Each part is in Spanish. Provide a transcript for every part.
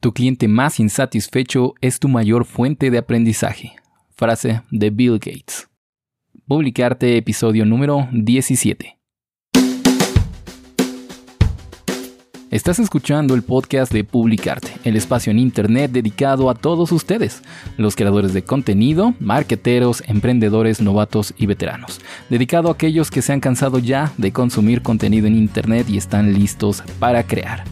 Tu cliente más insatisfecho es tu mayor fuente de aprendizaje. Frase de Bill Gates. Publicarte episodio número 17. Estás escuchando el podcast de Publicarte, el espacio en Internet dedicado a todos ustedes, los creadores de contenido, marqueteros, emprendedores, novatos y veteranos. Dedicado a aquellos que se han cansado ya de consumir contenido en Internet y están listos para crear.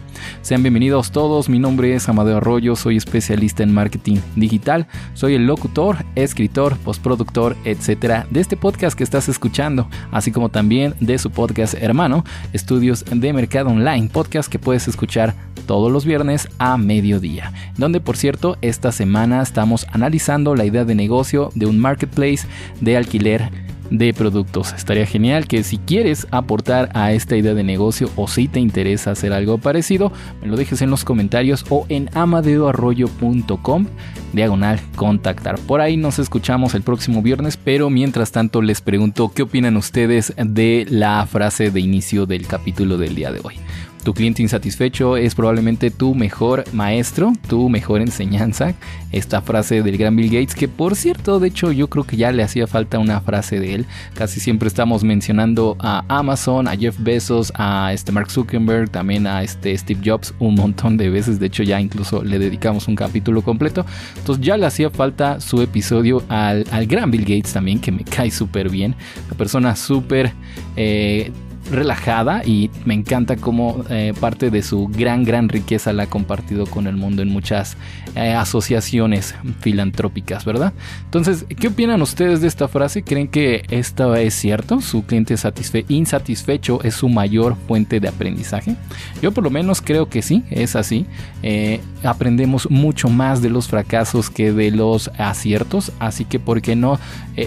Sean bienvenidos todos, mi nombre es Amadeo Arroyo, soy especialista en marketing digital, soy el locutor, escritor, postproductor, etcétera, de este podcast que estás escuchando, así como también de su podcast hermano, Estudios de Mercado Online, podcast que puedes escuchar todos los viernes a mediodía, donde por cierto esta semana estamos analizando la idea de negocio de un marketplace de alquiler de productos. Estaría genial que si quieres aportar a esta idea de negocio o si te interesa hacer algo parecido, me lo dejes en los comentarios o en amadeoarroyo.com diagonal contactar. Por ahí nos escuchamos el próximo viernes, pero mientras tanto les pregunto qué opinan ustedes de la frase de inicio del capítulo del día de hoy. Tu cliente insatisfecho es probablemente tu mejor maestro, tu mejor enseñanza. Esta frase del gran Bill Gates, que por cierto, de hecho yo creo que ya le hacía falta una frase de él. Casi siempre estamos mencionando a Amazon, a Jeff Bezos, a este Mark Zuckerberg, también a este Steve Jobs un montón de veces. De hecho ya incluso le dedicamos un capítulo completo. Entonces ya le hacía falta su episodio al, gran Bill Gates también, que me cae súper bien. La persona súper... Eh, relajada y me encanta cómo eh, parte de su gran, gran riqueza la ha compartido con el mundo en muchas eh, asociaciones filantrópicas, ¿verdad? Entonces, ¿qué opinan ustedes de esta frase? ¿Creen que esto es cierto? ¿Su cliente insatisfecho es su mayor fuente de aprendizaje? Yo por lo menos creo que sí, es así. Eh, aprendemos mucho más de los fracasos que de los aciertos, así que ¿por qué no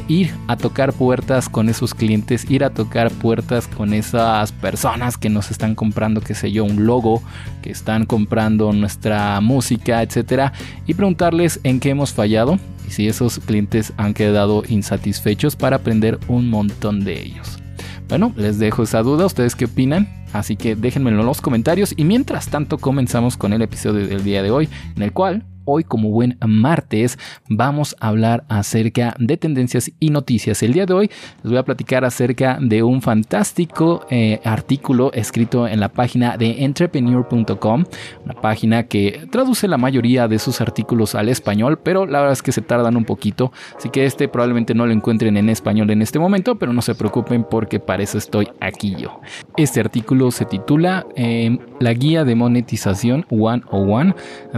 ir a tocar puertas con esos clientes, ir a tocar puertas con esos esas personas que nos están comprando, qué sé yo, un logo, que están comprando nuestra música, etcétera, y preguntarles en qué hemos fallado y si esos clientes han quedado insatisfechos para aprender un montón de ellos. Bueno, les dejo esa duda, ¿ustedes qué opinan? Así que déjenmelo en los comentarios y mientras tanto comenzamos con el episodio del día de hoy, en el cual Hoy, como buen martes, vamos a hablar acerca de tendencias y noticias. El día de hoy les voy a platicar acerca de un fantástico eh, artículo escrito en la página de entrepreneur.com, una página que traduce la mayoría de sus artículos al español, pero la verdad es que se tardan un poquito, así que este probablemente no lo encuentren en español en este momento, pero no se preocupen porque para eso estoy aquí yo. Este artículo se titula eh, La guía de monetización 101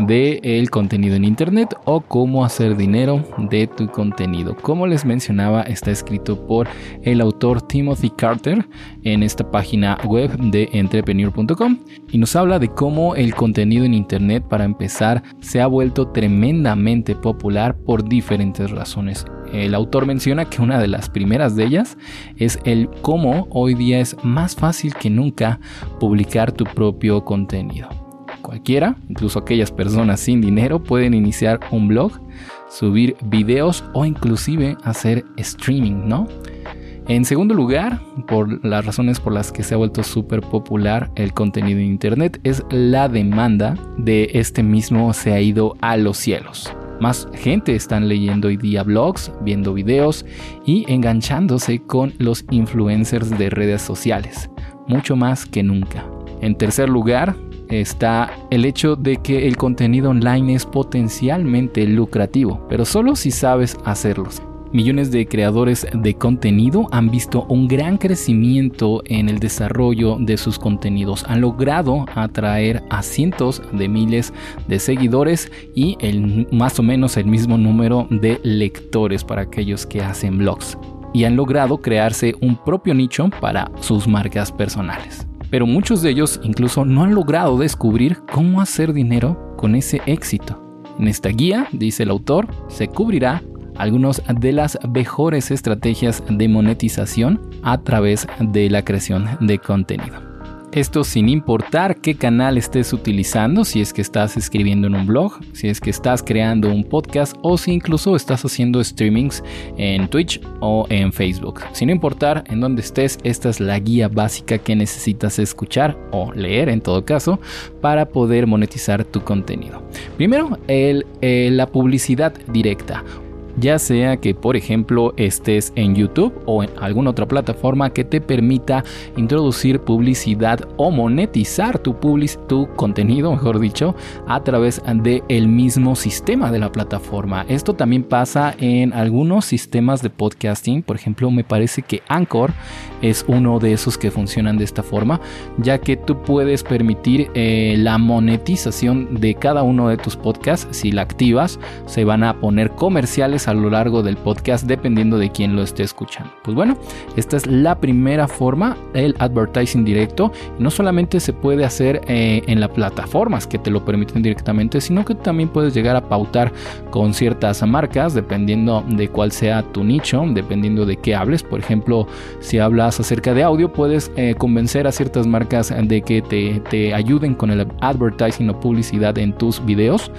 de el contenido en Internet o cómo hacer dinero de tu contenido. Como les mencionaba, está escrito por el autor Timothy Carter en esta página web de entrepreneur.com y nos habla de cómo el contenido en Internet para empezar se ha vuelto tremendamente popular por diferentes razones. El autor menciona que una de las primeras de ellas es el cómo hoy día es más fácil que nunca publicar tu propio contenido. Cualquiera, incluso aquellas personas sin dinero, pueden iniciar un blog, subir videos o inclusive hacer streaming, ¿no? En segundo lugar, por las razones por las que se ha vuelto súper popular el contenido en Internet, es la demanda de este mismo se ha ido a los cielos. Más gente están leyendo hoy día blogs, viendo videos y enganchándose con los influencers de redes sociales, mucho más que nunca. En tercer lugar, está el hecho de que el contenido online es potencialmente lucrativo, pero solo si sabes hacerlos. Millones de creadores de contenido han visto un gran crecimiento en el desarrollo de sus contenidos. Han logrado atraer a cientos de miles de seguidores y el, más o menos el mismo número de lectores para aquellos que hacen blogs. Y han logrado crearse un propio nicho para sus marcas personales pero muchos de ellos incluso no han logrado descubrir cómo hacer dinero con ese éxito. En esta guía, dice el autor, se cubrirá algunas de las mejores estrategias de monetización a través de la creación de contenido. Esto sin importar qué canal estés utilizando, si es que estás escribiendo en un blog, si es que estás creando un podcast o si incluso estás haciendo streamings en Twitch o en Facebook. Sin importar en dónde estés, esta es la guía básica que necesitas escuchar o leer en todo caso para poder monetizar tu contenido. Primero, el, eh, la publicidad directa ya sea que por ejemplo estés en YouTube o en alguna otra plataforma que te permita introducir publicidad o monetizar tu, tu contenido, mejor dicho, a través del el mismo sistema de la plataforma. Esto también pasa en algunos sistemas de podcasting, por ejemplo me parece que Anchor es uno de esos que funcionan de esta forma, ya que tú puedes permitir eh, la monetización de cada uno de tus podcasts, si la activas, se van a poner comerciales a lo largo del podcast dependiendo de quién lo esté escuchando. Pues bueno, esta es la primera forma, el advertising directo. no solamente se puede hacer eh, en las plataformas que te lo permiten directamente, sino que también puedes llegar a pautar con ciertas marcas dependiendo de cuál sea tu nicho, dependiendo de qué hables. Por ejemplo, si hablas acerca de audio, puedes eh, convencer a ciertas marcas de que te, te ayuden con el advertising o publicidad en tus videos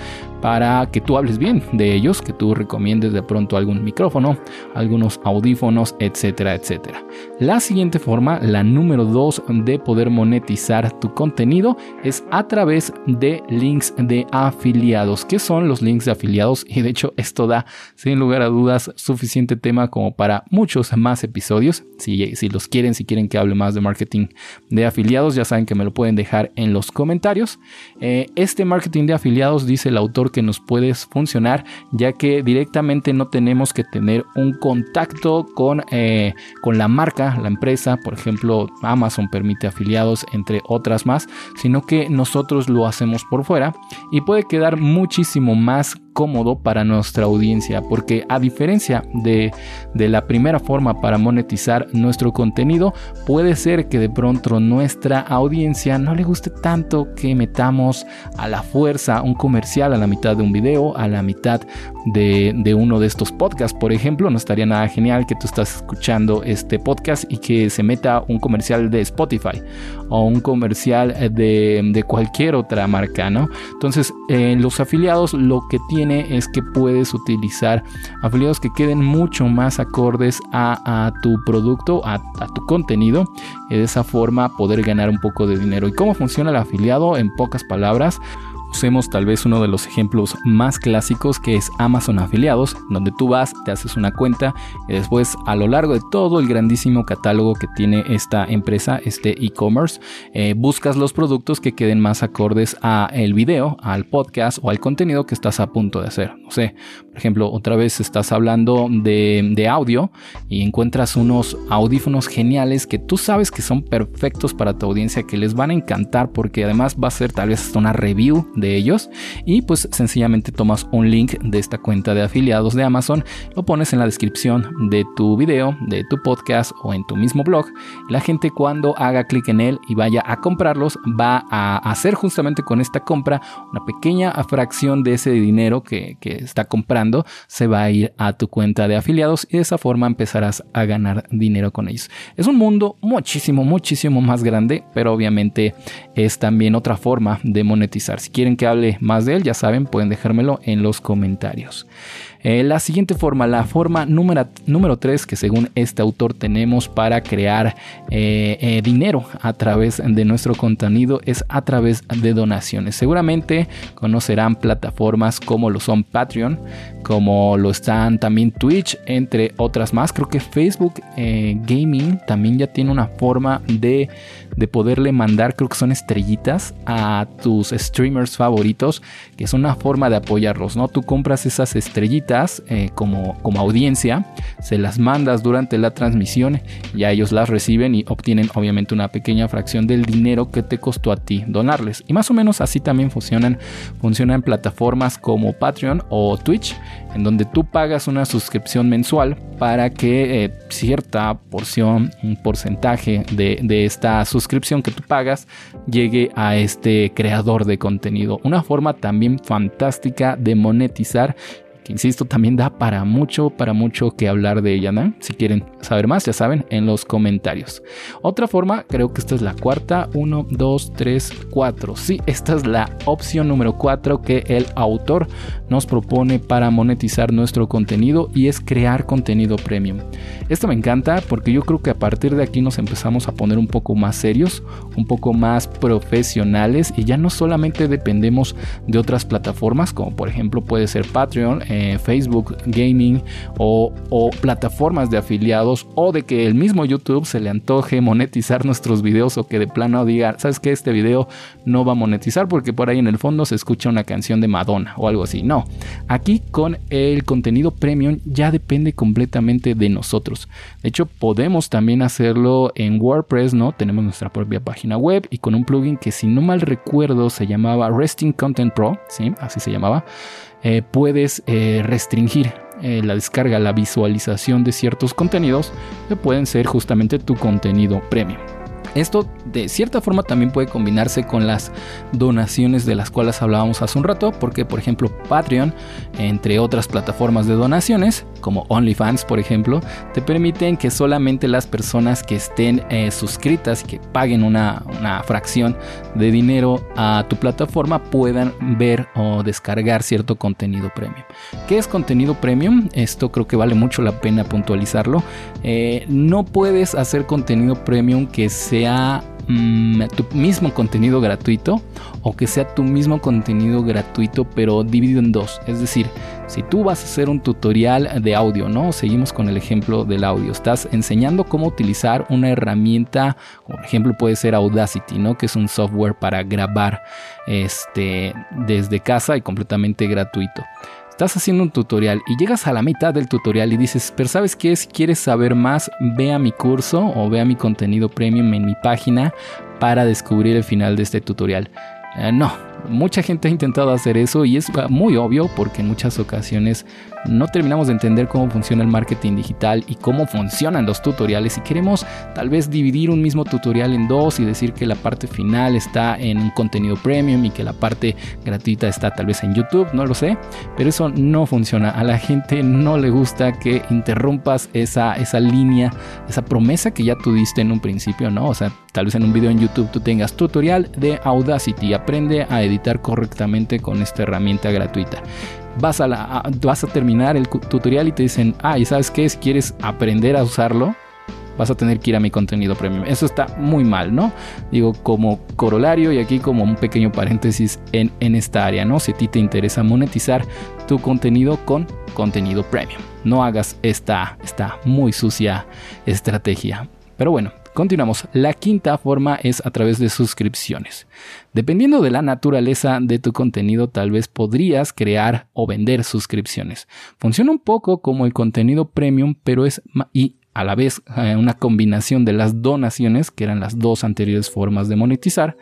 para que tú hables bien de ellos, que tú recomiendes de pronto algún micrófono, algunos audífonos, etcétera, etcétera. La siguiente forma, la número 2 de poder monetizar tu contenido es a través de links de afiliados. ¿Qué son los links de afiliados? Y de hecho esto da sin lugar a dudas suficiente tema como para muchos más episodios. Si, si los quieren, si quieren que hable más de marketing de afiliados, ya saben que me lo pueden dejar en los comentarios. Eh, este marketing de afiliados, dice el autor, que nos puede funcionar, ya que directamente no tenemos que tener un contacto con, eh, con la marca, la empresa, por ejemplo, Amazon permite afiliados, entre otras más, sino que nosotros lo hacemos por fuera y puede quedar muchísimo más cómodo para nuestra audiencia, porque a diferencia de, de, la primera forma para monetizar nuestro contenido, puede ser que de pronto nuestra audiencia no le guste tanto que metamos a la fuerza un comercial a la mitad de un video, a la mitad de, de uno de estos podcasts, por ejemplo, no estaría nada genial que tú estás escuchando este podcast y que se meta un comercial de Spotify o un comercial de, de cualquier otra marca, ¿no? Entonces, en los afiliados lo que tienen es que puedes utilizar afiliados que queden mucho más acordes a, tu producto, a, a, tu contenido y de esa forma poder ganar un poco de dinero. ¿Y cómo funciona el afiliado? En pocas palabras, Usemos tal vez uno de los ejemplos más clásicos que es Amazon afiliados, donde tú vas, te haces una cuenta y después a lo largo de todo el grandísimo catálogo que tiene esta empresa, este e-commerce, eh, buscas los productos que queden más acordes a el video, al podcast o al contenido que estás a punto de hacer. No sé, por ejemplo, otra vez estás hablando de, de audio y encuentras unos audífonos geniales que tú sabes que son perfectos para tu audiencia, que les van a encantar porque además va a ser tal vez hasta una review ellos y pues sencillamente tomas un link de esta cuenta de afiliados de Amazon, lo pones en la descripción de tu video, de tu podcast o en tu mismo blog. La gente cuando haga clic en él y vaya a comprarlos va a hacer justamente con esta compra una pequeña fracción de ese dinero que, que está comprando se va a ir a tu cuenta de afiliados y de esa forma empezarás a ganar dinero con ellos. Es un mundo muchísimo, muchísimo más grande, pero obviamente es también otra forma de monetizar. Si quieren que hable más de él, ya saben, pueden dejármelo en los comentarios. Eh, la siguiente forma, la forma número, número 3 que según este autor tenemos para crear eh, eh, dinero a través de nuestro contenido es a través de donaciones. Seguramente conocerán plataformas como lo son Patreon, como lo están también Twitch, entre otras más. Creo que Facebook Gaming también ya tiene una forma de de poderle mandar, creo que son estrellitas a tus streamers favoritos, que es una forma de apoyarlos, ¿no? Tú compras esas estrellitas eh, como, como audiencia, se las mandas durante la transmisión, ya ellos las reciben y obtienen obviamente una pequeña fracción del dinero que te costó a ti donarles. Y más o menos así también funcionan, funcionan plataformas como Patreon o Twitch, en donde tú pagas una suscripción mensual para que eh, cierta porción, un porcentaje de, de esta suscripción que tú pagas llegue a este creador de contenido. Una forma también fantástica de monetizar que insisto también da para mucho, para mucho que hablar de ella. ¿no? Si quieren saber más, ya saben, en los comentarios. Otra forma, creo que esta es la cuarta. 1, 2, 3, 4. Sí, esta es la opción número 4 que el autor nos propone para monetizar nuestro contenido y es crear contenido premium. Esto me encanta porque yo creo que a partir de aquí nos empezamos a poner un poco más serios, un poco más profesionales y ya no solamente dependemos de otras plataformas como por ejemplo puede ser Patreon, eh, Facebook Gaming o, plataformas de afiliados o de que el mismo YouTube se le antoje monetizar nuestros videos o que de plano diga, sabes que este video no va a monetizar porque por ahí en el fondo se escucha una canción de Madonna o algo así. No, aquí con el contenido premium ya depende completamente de nosotros. De hecho, podemos también hacerlo en WordPress, ¿no? Tenemos nuestra propia página web y con un plugin que si no mal recuerdo se llamaba Resting Content Pro, ¿sí? Así se llamaba. Eh, puedes eh, restringir eh, la descarga, la visualización de ciertos contenidos que pueden ser justamente tu contenido premium. Esto de cierta forma también puede combinarse con las donaciones de las cuales hablábamos hace un rato, porque por ejemplo Patreon, entre otras plataformas de donaciones, como OnlyFans por ejemplo, te permiten que solamente las personas que estén eh, suscritas y que paguen una, fracción de dinero a tu plataforma puedan ver o descargar cierto contenido premium. ¿Qué es contenido premium? Esto creo que vale mucho la pena puntualizarlo. Eh, no puedes hacer contenido premium que sea mm, tu mismo contenido gratuito o que sea tu mismo contenido gratuito pero dividido en dos. Es decir, si tú vas a hacer un tutorial de audio, ¿no? Seguimos con el ejemplo del audio. Estás enseñando cómo utilizar una herramienta, por ejemplo puede ser Audacity, ¿no? Que es un software para grabar este, desde casa y completamente gratuito estás haciendo un tutorial y llegas a la mitad del tutorial y dices, pero ¿sabes qué? Si quieres saber más, ve a mi curso o ve a mi contenido premium en mi página para descubrir el final de este tutorial. Eh, no, mucha gente ha intentado hacer eso y es muy obvio porque en muchas ocasiones no terminamos de entender cómo funciona el marketing digital y cómo funcionan los tutoriales y queremos tal vez dividir un mismo tutorial en dos y decir que la parte final está en un contenido premium y que la parte gratuita está tal vez en YouTube, no lo sé, pero eso no funciona. A la gente no le gusta que interrumpas esa, esa línea, esa promesa que ya tú diste en un principio, ¿no? O sea, tal vez en un video en YouTube tú tengas tutorial de Audacity, aprende a editar correctamente con esta herramienta gratuita vas a, vas a terminar el tutorial y te dicen, ah, y sabes qué, si quieres aprender a usarlo, vas a tener que ir a mi contenido premium. Eso está muy mal, ¿no? Digo, como corolario y aquí como un pequeño paréntesis en, en esta área, ¿no? Si a ti te interesa monetizar tu contenido con contenido premium. No hagas esta, esta muy sucia estrategia. Pero bueno, Continuamos. La quinta forma es a través de suscripciones. Dependiendo de la naturaleza de tu contenido, tal vez podrías crear o vender suscripciones. Funciona un poco como el contenido premium, pero es y a la vez eh, una combinación de las donaciones, que eran las dos anteriores formas de monetizar,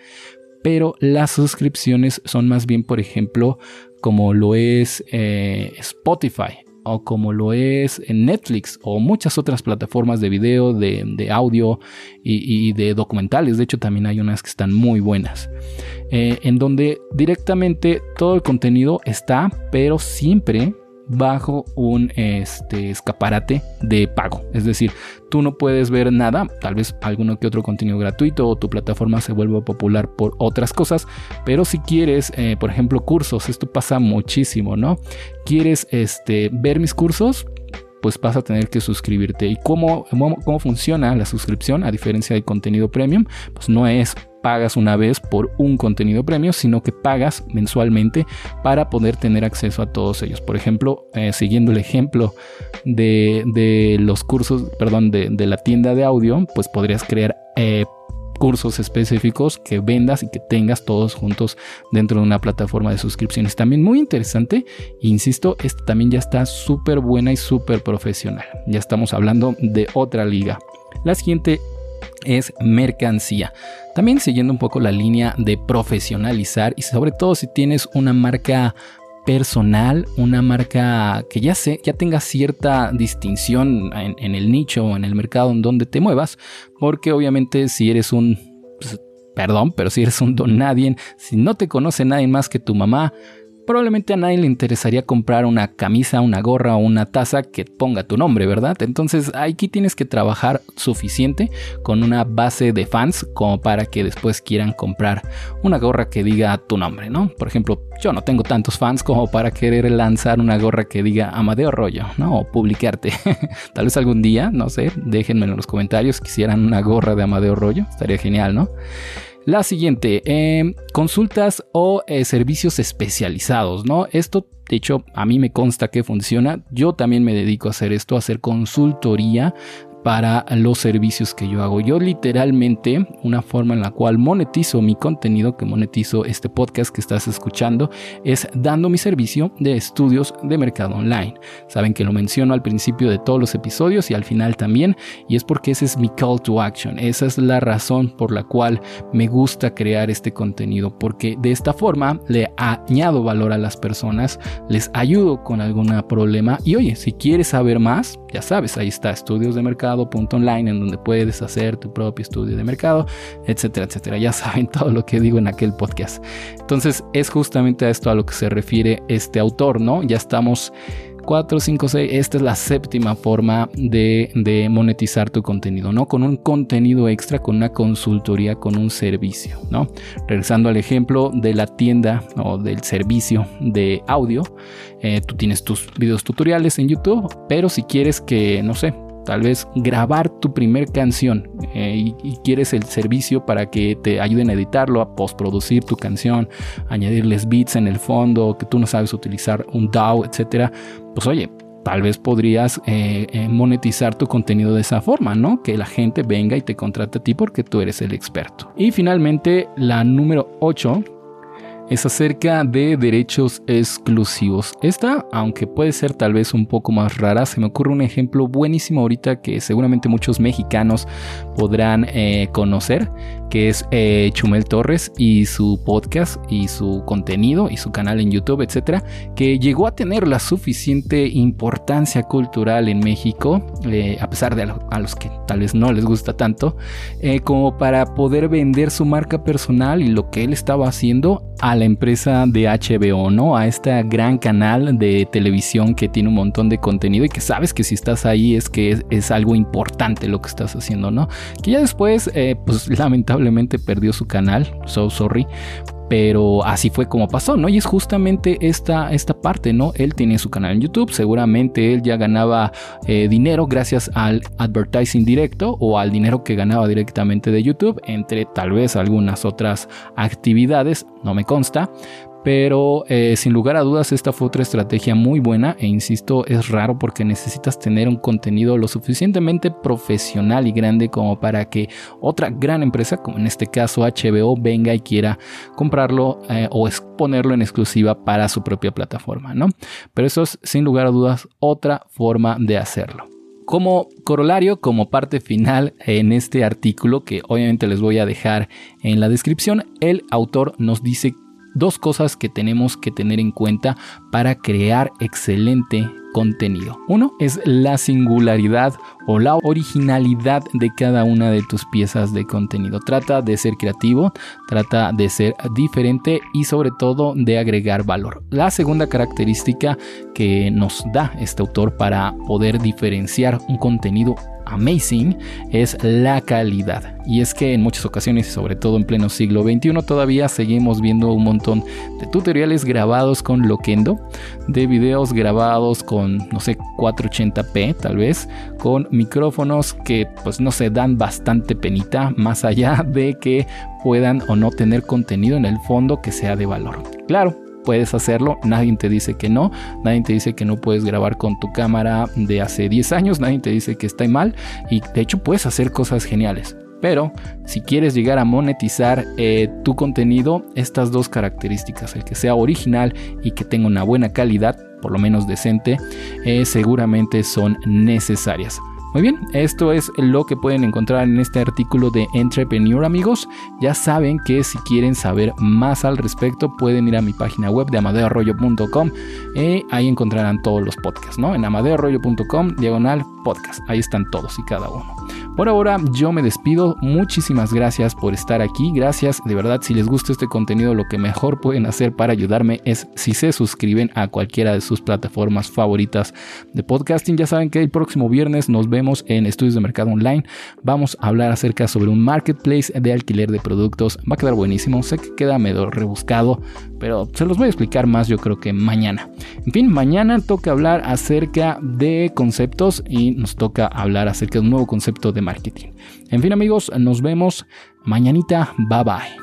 pero las suscripciones son más bien, por ejemplo, como lo es eh, Spotify o como lo es en Netflix o muchas otras plataformas de video, de, audio y, de documentales. De hecho, también hay unas que están muy buenas. Eh, en donde directamente todo el contenido está, pero siempre bajo un este, escaparate de pago. Es decir, tú no puedes ver nada, tal vez alguno que otro contenido gratuito o tu plataforma se vuelva popular por otras cosas, pero si quieres, eh, por ejemplo, cursos, esto pasa muchísimo, ¿no? ¿Quieres este, ver mis cursos? pues vas a tener que suscribirte. ¿Y cómo, cómo, funciona la suscripción? A diferencia del contenido premium, pues no es pagas una vez por un contenido premium, sino que pagas mensualmente para poder tener acceso a todos ellos. Por ejemplo, eh, siguiendo el ejemplo de, los cursos, perdón, de, la tienda de audio, pues podrías crear eh, cursos específicos que vendas y que tengas todos juntos dentro de una plataforma de suscripciones. También muy interesante, insisto, esto también ya está súper buena y súper profesional. Ya estamos hablando de otra liga. La siguiente es mercancía. También siguiendo un poco la línea de profesionalizar y sobre todo si tienes una marca personal, una marca que ya, sé, ya tenga cierta distinción en, el nicho o en el mercado en donde te muevas, porque obviamente si eres un, pues, perdón, pero si eres un don nadie, si no te conoce nadie más que tu mamá, probablemente a nadie le interesaría comprar una camisa, una gorra o una taza que ponga tu nombre, ¿verdad? Entonces aquí tienes que trabajar suficiente con una base de fans como para que después quieran comprar una gorra que diga tu nombre, ¿no? Por ejemplo, yo no tengo tantos fans como para querer lanzar una gorra que diga Amadeo Rollo, ¿no? O publicarte. Tal vez algún día, no sé, déjenmelo en los comentarios, quisieran una gorra de Amadeo Rollo, estaría genial, ¿no? La siguiente, em, consultas o eh, servicios especializados, ¿no? Esto, de hecho, a mí me consta que funciona. Yo también me dedico a hacer esto, a hacer consultoría para los servicios que yo hago. Yo literalmente, una forma en la cual monetizo mi contenido, que monetizo este podcast que estás escuchando, es dando mi servicio de estudios de mercado online. Saben que lo menciono al principio de todos los episodios y al final también, y es porque ese es mi call to action. Esa es la razón por la cual me gusta crear este contenido, porque de esta forma le añado valor a las personas, les ayudo con algún problema y oye, si quieres saber más, ya sabes, ahí está, estudios de mercado online en donde puedes hacer tu propio estudio de mercado, etcétera, etcétera. Ya saben todo lo que digo en aquel podcast. Entonces es justamente a esto a lo que se refiere este autor, ¿no? Ya estamos 4, 5, 6. Esta es la séptima forma de, de, monetizar tu contenido, ¿no? Con un contenido extra, con una consultoría, con un servicio, ¿no? Regresando al ejemplo de la tienda o del servicio de audio, eh, tú tienes tus videos tutoriales en YouTube, pero si quieres que, no sé, tal vez grabar tu primer canción eh, y, quieres el servicio para que te ayuden a editarlo, a postproducir tu canción, añadirles beats en el fondo, que tú no sabes utilizar un DAW, etcétera, pues oye, tal vez podrías eh, eh, monetizar tu contenido de esa forma, ¿no? Que la gente venga y te contrate a ti porque tú eres el experto. Y finalmente, la número 8 es acerca de derechos exclusivos. Esta, aunque puede ser tal vez un poco más rara, se me ocurre un ejemplo buenísimo ahorita que seguramente muchos mexicanos podrán eh, conocer, que es eh, Chumel Torres y su podcast y su contenido y su canal en YouTube, etcétera, que llegó a tener la suficiente importancia cultural en México, eh, a pesar de a, los que tal vez no les gusta tanto, como para poder vender su marca personal y lo que él estaba haciendo a la empresa de HBO, ¿no? A este gran canal de televisión que tiene un montón de contenido y que sabes que si estás ahí es que es, algo importante lo que estás haciendo, ¿no? Que ya después, eh, pues lamentablemente perdió su canal, so sorry, pero así fue como pasó, ¿no? Y es justamente esta, esta parte, ¿no? Él tiene su canal en YouTube, seguramente él ya ganaba eh, dinero gracias al advertising directo o al dinero que ganaba directamente de YouTube, entre tal vez algunas otras actividades, no me consta, pero eh, sin lugar a dudas esta fue otra estrategia muy buena e insisto es raro porque necesitas tener un contenido lo suficientemente profesional y grande como para que otra gran empresa como en este caso HBO venga y quiera comprarlo eh, o exponerlo en exclusiva para su propia plataforma, ¿no? Pero eso es sin lugar a dudas otra forma de hacerlo. Como corolario, como parte final en este artículo que obviamente les voy a dejar en la descripción, el autor nos dice dos cosas que tenemos que tener en cuenta para crear excelente contenido. Uno es la singularidad o la originalidad de cada una de tus piezas de contenido. Trata de ser creativo, trata de ser diferente y sobre todo de agregar valor. La segunda característica que nos da este autor para poder diferenciar un contenido amazing es la calidad. Y es que en muchas ocasiones, sobre todo en pleno siglo XXI, todavía seguimos viendo un montón de tutoriales grabados con Loquendo, de videos grabados con, no sé, 480p tal vez, con micrófonos que pues no se dan bastante penita, más allá de que puedan o no tener contenido en el fondo que sea de valor. Claro, puedes hacerlo, nadie te dice que no, nadie te dice que no puedes grabar con tu cámara de hace 10 años, nadie te dice que está mal y de hecho puedes hacer cosas geniales. Pero si quieres llegar a monetizar eh, tu contenido, estas dos características, el que sea original y que tenga una buena calidad, por lo menos decente, eh, seguramente son necesarias. Muy bien, esto es lo que pueden encontrar en este artículo de Entrepreneur amigos. Ya saben que si quieren saber más al respecto pueden ir a mi página web de amadeoarroyo.com y eh, ahí encontrarán todos los podcasts, ¿no? En amadeoarroyo.com diagonal podcast. Ahí están todos y cada uno. Por ahora yo me despido, muchísimas gracias por estar aquí, gracias, de verdad si les gusta este contenido lo que mejor pueden hacer para ayudarme es si se suscriben a cualquiera de sus plataformas favoritas de podcasting, ya saben que el próximo viernes nos en Estudios de Mercado Online, vamos a hablar acerca sobre un marketplace de alquiler de productos, va a quedar buenísimo, sé que queda medio rebuscado, pero se los voy a explicar más yo creo que mañana. En fin, mañana toca hablar acerca de conceptos y nos toca hablar acerca de un nuevo concepto de marketing. En fin amigos, nos vemos mañanita, bye bye.